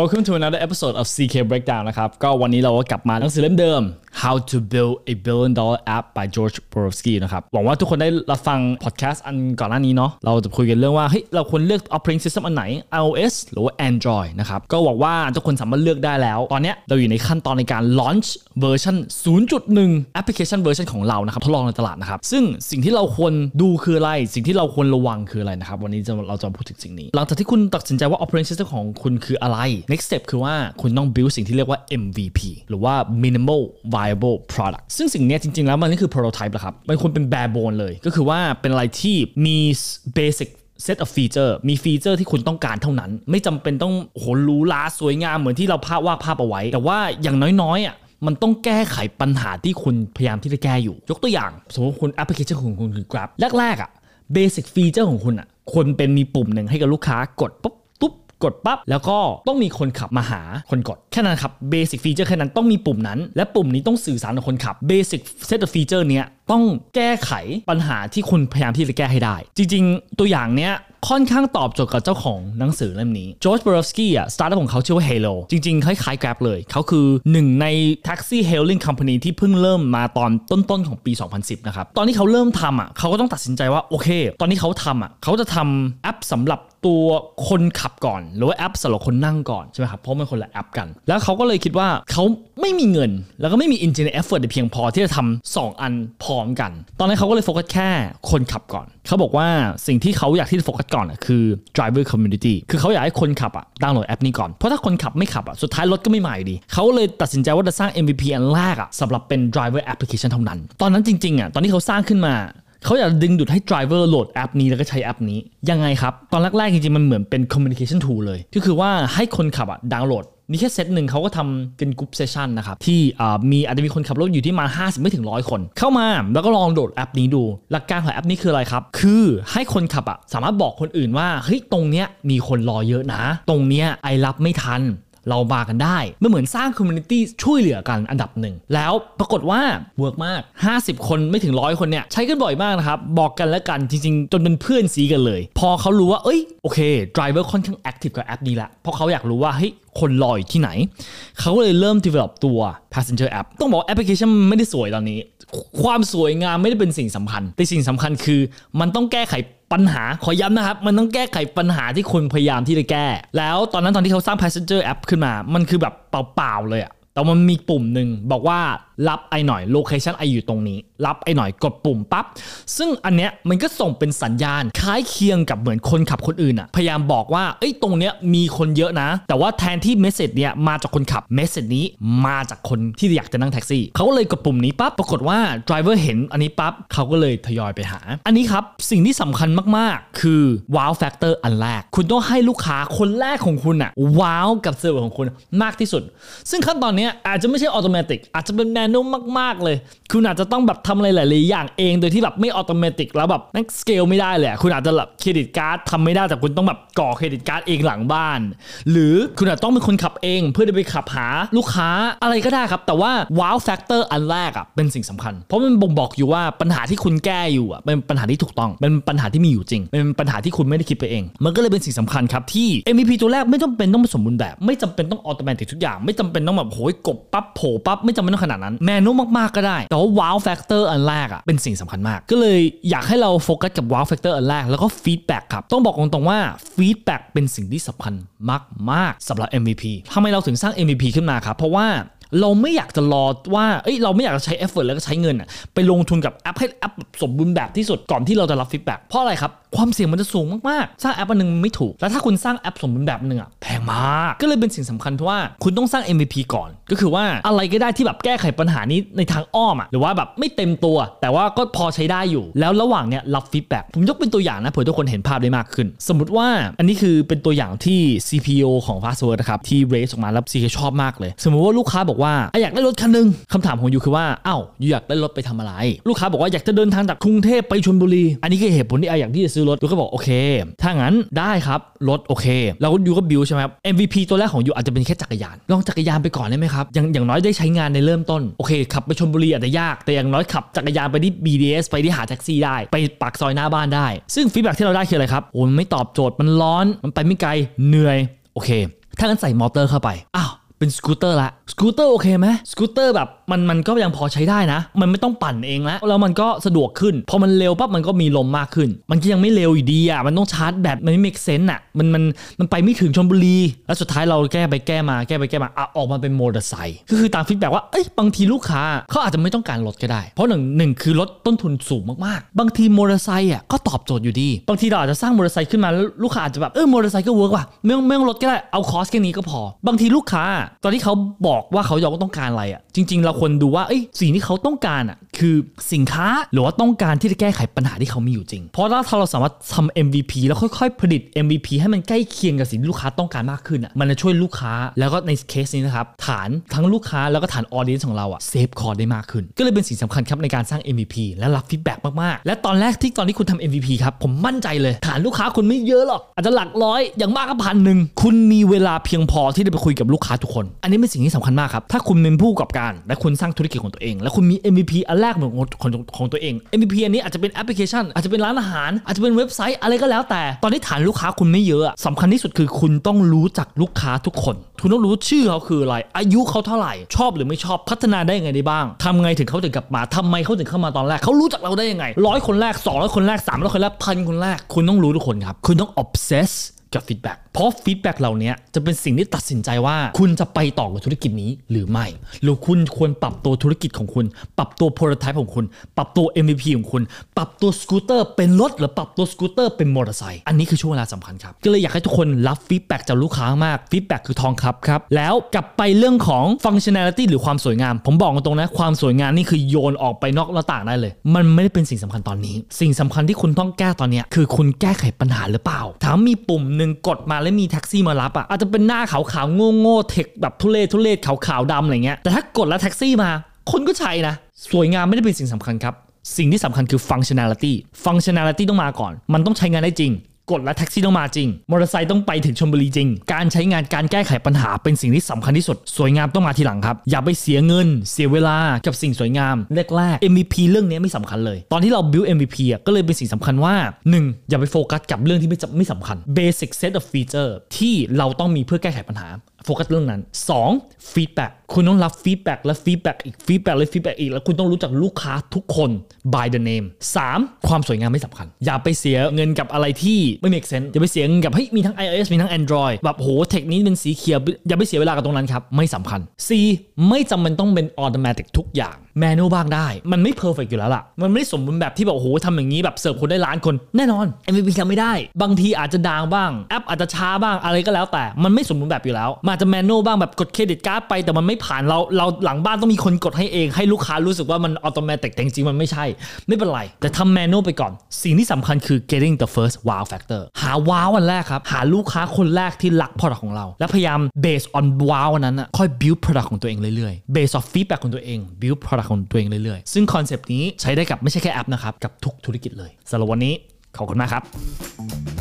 Welcome to another episode of CK Breakdown นะครับ ก็วันนี้เราก็กลับมาหนังสือเล่มเดิม How to Build a Billion Dollar App by George Berkowski นะครับ หวังว่าทุกคนได้รับฟังพอดแคสต์อันก่อนหน้านี้เนาะ เราจะคุยกันเรื่องว่า เฮ้ย เราควรเลือก operating system อันไหน iOS หรือว่า Android นะครับ ก็หวังว่าทุกคนสามารถเลือกได้แล้ว ตอนเนี้ยเราอยู่ในขั้นตอนในการ launch version 0.1 application version ของเรานะครับ ทดลองในตลาดนะครับ ซึ่งสิ่งที่เราควรดูคืออะไร สิ่งที่เราควรระวังคืออะไรนะครับ วันนี้จะเราจะพูดถึงสิ่งนี้ หลังจากที่คุณตัดสินใจว่า operating system ของคุณคืออะไร next step คือว่าคุณต้อง build สิ่งที่เรียกว่า MVP หรือว่า minimal value viable product ซึ่งสิ่งนี้จริง ๆ แล้วมันนี่คือ prototype แหละครับ มันควรเป็น bare bone เลย ก็คือว่าเป็นอะไรที่มี basic set of feature มีฟีเจอร์ที่คุณต้องการเท่านั้น ไม่จำเป็นต้องโหรูหราสวยงามเหมือนที่เราภาพวาดภาพเอาไว้ แต่ว่าอย่างน้อยๆอะมันต้องแก้ไขปัญหาที่คุณพยายามที่จะแก้อยู่ ยกตัวอย่าง สมมติคุณแอปพลิเคชันของคุณคือ Grab แรกๆอะ basic feature ของคุณอะควรเป็นมีปุ่มหนึ่งให้กับลูกค้ากดปุ๊บ กดปั๊บแล้วก็ต้องมีคนขับมาหาคนกดแค่นั้นครับ basic feature แค่นั้นต้องมีปุ่มนั้น และปุ่มนี้ต้องสื่อสารกับคนขับ basic set feature เนี้ย ต้องแก้ไขปัญหาที่คุณพยายามที่จะแก้ให้ได้ จริง ๆ ตัวอย่างเนี้ยค่อนข้างตอบโจทย์กับเจ้าของหนังสือเล่มนี้ George Berkowski อะสตาร์ทของเขาชื่อว่า Hailo จริง ๆ คล้ายๆ Grab เลย เขาคือหนึ่งใน Taxi Hailing Company ที่เพิ่งเริ่มมาตอนต้นๆ ของปี 2010 นะครับ ตอนที่เขาเริ่มทำอะเขาก็ต้องตัดสินใจว่า โอเค ตอนนี้เขาทำอะเขาจะทำแอปสำหรับตัวคนขับก่อน หรือว่าแอปสำหรับคนนั่งก่อนใช่ไหมครับเพราะมันคนละแอปกัน แล้วเขาก็เลยคิดว่าเขาไม่มีเงิน แล้วก็ไม่มี engineer effort เพียงพอที่จะทำสองอันพร้อมกัน ตอนนั้นเขาก็เลยโฟกัสแค่คนขับก่อน เขาบอกว่าสิ่งที่เขาอยากที่จะโฟกัสก่อนอะคือ driver community คือเขาอยากให้คนขับอะดาวน์โหลดแอปนี้ก่อน เพราะถ้าคนขับไม่ขับอะสุดท้ายรถก็ไม่มาอยู่ดี เขาเลยตัดสินใจว่าจะสร้าง MVP อันแรกอะสำหรับเป็น driver application เท่านั้น ตอนนั้นจริงๆอะตอนที่เขาสร้างขึ้นมาเขาอยากดึงดูดให้ driver โหลดแอปนี้แล้วก็ใช้แอปนี้ ยังไงครับ ตอนแรกๆจริงๆ มันเหมือนเป็น communication tool เลย ก็คือว่าให้คนขับอะดาวน์โหลด นี่แค่เซตหนึ่งเขาก็ทำเป็น group session นะครับ ที่มีอาจจะมีคนขับรถอยู่ที่มา 50 ไม่ถึงร้อยคน เข้ามาแล้วก็ลองโหลดแอปนี้ดู หลักการของแอปนี้คืออะไรครับ คือให้คนขับอะสามารถบอกคนอื่นว่าเฮ้ยตรงเนี้ยมีคนรอเยอะนะ ตรงเนี้ย I รับไม่ทัน เรามากันได้มันเหมือนสร้าง community ช่วยเหลือกันอันดับหนึ่งแล้วปรากฏว่า work มาก 50 คนไม่ถึงร้อยคนเนี่ยใช้กันบ่อยมากนะครับ บอกกันและกันจริง ๆ จนเป็นเพื่อนซี้กันเลย พอเขารู้ว่าเอ้ยโอเค driver ค่อนข้าง active กับแอปนี้ละเพราะเขาอยากรู้ว่าเฮ้ยคนรออยู่ที่ไหน เขาก็เลยเริ่ม develop ตัว passenger app ต้องบอกแอปพลิเคชันไม่ได้สวยตอนนี้ ความสวยงามไม่ได้เป็นสิ่งสำคัญ แต่สิ่งสำคัญคือมันต้องแก้ไข ปัญหาขอย้ำนะครับ มันต้องแก้ไขปัญหาที่คนพยายามที่จะแก้ แล้วตอนนั้นตอนที่เขาสร้าง passenger app ขึ้นมา มันคือแบบเปล่าๆเลยอะ แต่มันมีปุ่มหนึ่งบอกว่ารับ I หน่อย location I อยู่ตรงนี้ รับ I หน่อยกดปุ่มปั๊บซึ่งอันเนี้ยมันก็ส่งเป็นสัญญาณ คล้ายเคียงกับเหมือนคนขับคนอื่นอะพยายามบอกว่าเอ้ยตรงเนี้ยมีคนเยอะนะ แต่ว่าแทนที่ message เนี้ยมาจากคนขับ message นี้มาจากคนที่อยากจะนั่งแท็กซี่เขาก็เลยกดปุ่มนี้ปั๊บปรากฏว่า driver เห็นอันนี้ปั๊บเขาก็เลยทยอยไปหา อันนี้ครับสิ่งที่สำคัญมากๆ คือ wow factor อันแรกคุณต้องให้ลูกค้าคนแรกของคุณอะwow กับ service ของคุณมากที่สุด ซึ่งขั้นตอนเนี้ยอาจจะไม่ใช่ automatic อาจจะเป็น manual มากๆเลย คุณอาจจะต้องแบบทำอะไรหลายๆอย่างเองโดยที่แบบไม่ automatic แล้วแบบนั่งสเกลไม่ได้เลยคุณอาจจะแบบ credit card ทำไม่ได้แต่คุณต้องแบบกด credit card เองหลังบ้าน หรือคุณอาจต้องเป็นคนขับเอง เพื่อจะไปขับหาลูกค้าอะไรก็ได้ครับ แต่ว่า wow factor อันแรกอะเป็นสิ่งสำคัญ เพราะมันบ่งบอกอยู่ว่าปัญหาที่คุณแก้อยู่อะเป็นปัญหาที่ถูกต้องเป็นปัญหาที่มีอยู่จริงเป็นปัญหาที่คุณไม่ได้คิดไปเอง มันก็เลยเป็นสิ่งสำคัญครับที่ MVP ตัวแรกไม่จำเป็นต้องสมบูรณ์แบบ ไม่จำเป็นต้อง automatic ทุกอย่าง ไม่จำเป็นต้องแบบโหยกดปั๊บโผล่ปั๊บไม่จำเป็นต้องขนาดนั้น manual มากๆก็ได้ แต่ว่า wow factor อันแรกอะเป็นสิ่งสำคัญมาก ก็เลยอยากให้เราโฟกัสกับ wow factor อันแรกแล้วก็ feedback ครับต้องบอกตรงๆว่า feedback เป็นสิ่งที่สำคัญมากๆสำหรับ MVP ทำไมเราถึงสร้าง MVP ขึ้นมาครับเพราะว่าเราไม่อยากจะรอว่าเอ้ยเราไม่อยากจะใช้ effort แล้วก็ใช้เงินอะไปลงทุนกับแอปให้แอปสมบูรณ์แบบที่สุดก่อนที่เราจะรับ feedback เพราะอะไรครับ ความเสี่ยงมันจะสูงมากๆ สร้างแอปอันหนึ่งไม่ถูก แล้วถ้าคุณสร้างแอปสมบูรณ์แบบหนึ่งอะแพงมาก ก็เลยเป็นสิ่งสำคัญเพราะว่าคุณต้องสร้าง MVP ก่อน ก็คือว่าอะไรก็ได้ที่แบบแก้ไขปัญหานี้ในทางอ้อมอะหรือว่าแบบไม่เต็มตัว แต่ว่าก็พอใช้ได้อยู่ แล้วระหว่างเนี้ยรับฟีดแบ็กผมยกเป็นตัวอย่างนะเผื่อทุกคนเห็นภาพได้มากขึ้น สมมติว่าอันนี้คือเป็นตัวอย่างที่ CPO ของ Fastword นะครับที่ raise ออกมาแล้ว CK ชอบมากเลย สมมุติว่าลูกค้าบอกว่าอยากได้รถคันหนึงคำถามของยูคือว่าอ้าวยูอยากได้รถไปทำอะไร ลูกค้าบอกว่าอยากจะเดินทางจากกรุงเทพไปชลบุรี อันนี้คือเหตุผลที่อยากที่จะซื้อรถยูก็บอกโอเค ถ้างั้นได้ครับรถโอเค แล้วยูก็บิวใช่ไหมครับ MVP ตัวแรกของยูอาจจะเป็นแค่จักรยาน ลองจักรยานไปก่อนได้ไหมครับอย่างอย่างน้อยได้ใช้งานในเริ่มต้นโอเคขับไปชลบุรีอาจจะยาก แต่อย่างน้อยขับจักรยานไปที่ BTS ไปที่หาแท็กซี่ได้ไปปากซอยหน้าบ้านได้ ซึ่ง feedback ที่เราได้คืออะไรครับโอ้มันไม่ตอบโจทย์มันร้อนมันไปไม่ไกลเหนื่อยโอเค ถ้างั้นใส่มอเตอร์เข้าไปอ้าวเป็นสกูตเตอร์ละสกูตเตอร์โอเคไหมสกูตเตอร์แบบมันมันก็ยังพอใช้ได้นะ มันไม่ต้องปั่นเองแล้วแล้วมันก็สะดวกขึ้นพอมันเร็วปั๊บมันก็มีลมมากขึ้น มันก็ยังไม่เร็วอยู่ดีอะมันต้องชาร์จแบตมันไม่ make sense อะมันมันมันไปไม่ถึงชลบุรี แล้วสุดท้ายเราแก้ไปแก้มาแก้ไปแก้มาอะออกมาเป็นมอเตอร์ไซค์ก็คือตาม feedback ว่าเอ้ยบางทีลูกค้าเขาอาจจะไม่ต้องการรถก็ได้ เพราะหนึ่งหนึ่งคือรถต้นทุนสูงมากๆ บางทีมอเตอร์ไซค์อะก็ตอบโจทย์อยู่ดี บางทีเราอาจจะสร้างมอเตอร์ไซค์ขึ้นมาแล้วลูกค้าอาจจะแบบเออมอเตอร์ไซค์ก็ work ว่ะไม่ต้องไม่ต้องรถก็ได้เอา cost แค่นี้ก็พอ บางทีลูกค้า ตอนที่เขาบอกว่าเขาอยากต้องการอะไรอะจริงๆเราควรดูว่าสิ่งที่เขาต้องการอะคือสินค้าหรือว่าต้องการที่จะแก้ไขปัญหาที่เขามีอยู่จริง เพราะถ้าเราสามารถทำ MVP แล้วค่อยๆ ผลิต MVP ให้มันใกล้เคียงกับสิ่งที่ลูกค้าต้องการมากขึ้นอะมันจะช่วยลูกค้าแล้วก็ในเคสนี้นะครับฐานทั้งลูกค้าแล้วก็ฐาน audience ของเราอะ save cost ได้มากขึ้น ก็เลยเป็นสิ่งสำคัญครับในการสร้าง MVP และรับ feedback มากๆ และตอนแรกที่ตอนที่คุณทำ MVP ครับผมมั่นใจเลย ฐานลูกค้าคุณไม่เยอะหรอกอาจจะหลักร้อยอย่างมากก็พันหนึ่งคุณมีเวลาเพียงพอที่จะไปคุยกับลูกค้าทุกคน อันนี้เป็นสิ่งที่สำคัญมากครับถ้าคุณเป็นผู้ประกอบการและคุณสร้างธุรกิจของตัวเอง และคุณมี MVP อันแรกของของของตัวเอง MVP อันนี้อาจจะเป็นแอปพลิเคชัน อาจจะเป็นร้านอาหาร อาจจะเป็นเว็บไซต์อะไรก็แล้วแต่ ตอนนี้ฐานลูกค้าคุณไม่เยอะอะสำคัญที่สุดคือคุณต้องรู้จักลูกค้าทุกคน คุณต้องรู้ชื่อเขาคืออะไร อายุเขาเท่าไหร่ ชอบหรือไม่ชอบ พัฒนาได้ยังไงได้บ้างทำไงถึงเขาถึงกลับมาทำไมเขาถึงเข้ามาตอนแรก เขารู้จักเราได้ยังไงร้อยคนแรก200คนแรก300คนแรกพันคนแรก คุณต้องรู้ทุกคนครับ คุณต้อง obsess กับ feedback เพราะ feedback เหล่านี้จะเป็นสิ่งที่ตัดสินใจว่า คุณจะไปต่อกับธุรกิจนี้หรือไม่ หรือคุณควรปรับตัวธุรกิจของคุณ ปรับตัว prototype ของคุณ ปรับตัว MVP ของคุณ ปรับตัวสกูตเตอร์เป็นรถหรือปรับตัวสกูตเตอร์เป็นมอเตอร์ไซค์อันนี้คือช่วงเวลาสำคัญครับ ก็เลยอยากให้ทุกคนรับ feedback จากลูกค้ามาก feedback คือทองครับครับ แล้วกลับไปเรื่องของฟังชั่น a ลิตี้หรือความสวยงาม ผมบอกตรงนะความสวยงามนี่คือโยนออกไปนอกหน้าต่างได้เลย มันไม่ได้เป็นสิ่งสำคัญตอนนี้ สิ่งสำคัญที่คุณต้องแก้ตอนนี้คือคุณแก้ไขปัญหาหรือเปล่าถามมีปุ่มหนึ่งกดมาแล้วมีแท็กซี่มารับอะอาจจะเป็นหน้าขาวๆโง่ๆเทคแบบทุเรศทุเรศขาวๆดำอะไรเงี้ยแต่ถ้ากดแล้วแท็กซี่มา คนก็ใช้นะ สวยงามไม่ได้เป็นสิ่งสำคัญครับ สิ่งที่สำคัญคือ functionality functionality ต้องมาก่อน มันต้องใช้งานได้จริง กดและแท็กซี่ต้องมาจริง มอเตอร์ไซค์ต้องไปถึงชลบุรีจริง การใช้งานการแก้ไขปัญหาเป็นสิ่งที่สำคัญที่สุด สวยงามต้องมาทีหลังครับ อย่าไปเสียเงิน เสียเวลากับสิ่งสวยงามแรกๆ MVP เรื่องนี้ไม่สำคัญเลย ตอนที่เรา build MVP อะก็เลยเป็นสิ่งสำคัญว่า 1. อย่าไปโฟกัสกับเรื่องที่ไม่จำไม่สำคัญ basic set of feature ที่เราต้องมีเพื่อแก้ไขปัญหา โฟกัสเรื่องนั้น 2. feedback คุณต้องรับ feedback และ feedback อีก feedback และ feedback อีก แล้วคุณต้องรู้จักลูกค้าทุกคน by the name 3. ความสวยงามไม่สำคัญ อย่าไปเสียเงินกับอะไรที่ไม่ make sense อย่าไปเสียเงินกับเฮ้ยมีทั้ง iOS มีทั้ง Android แบบโหเทคนี้เป็นสีเขียว อย่าไปเสียเวลากับตรงนั้นครับ ไม่สำคัญ C ไม่จำเป็นต้องเป็น automatic ทุกอย่าง manual บ้างได้ มันไม่ perfect อยู่แล้วล่ะ มันไม่ได้สมบูรณ์แบบที่แบบโอ้โหทำอย่างนี้แบบเสิร์ฟคนได้ล้านคนแน่นอน MVP ทำไม่ได้ บางทีอาจจะ down บ้างแอปอาจจะช้าบ้างอะไรก็แล้วแต่มันไม่สมบูรณ์แบบอยู่แล้วมันอาจจะ manual บ้างแบบกด credit card ไปแต่มันไม่ผ่านเราเราหลังบ้านต้องมีคนกดให้เองให้ลูกค้ารู้สึกว่ามันอัตโนมัติแต่จริงๆมันไม่ใช่ ไม่เป็นไร แต่ทำ manual ไปก่อน สิ่งที่สำคัญคือ getting the first wow factor หา wow อันแรกครับ หาลูกค้าคนแรกที่รัก product ของเรา และพยายาม based on wow นั้นนะค่อย build product ของตัวเองเรื่อยๆ based on feedback ของตัวเอง build product ของตัวเองเรื่อยๆ ซึ่งคอนเซปต์นี้ใช้ได้กับไม่ใช่แค่แอปนะครับกับทุกธุรกิจเลยสำหรับวันนี้ขอบคุณมากครับ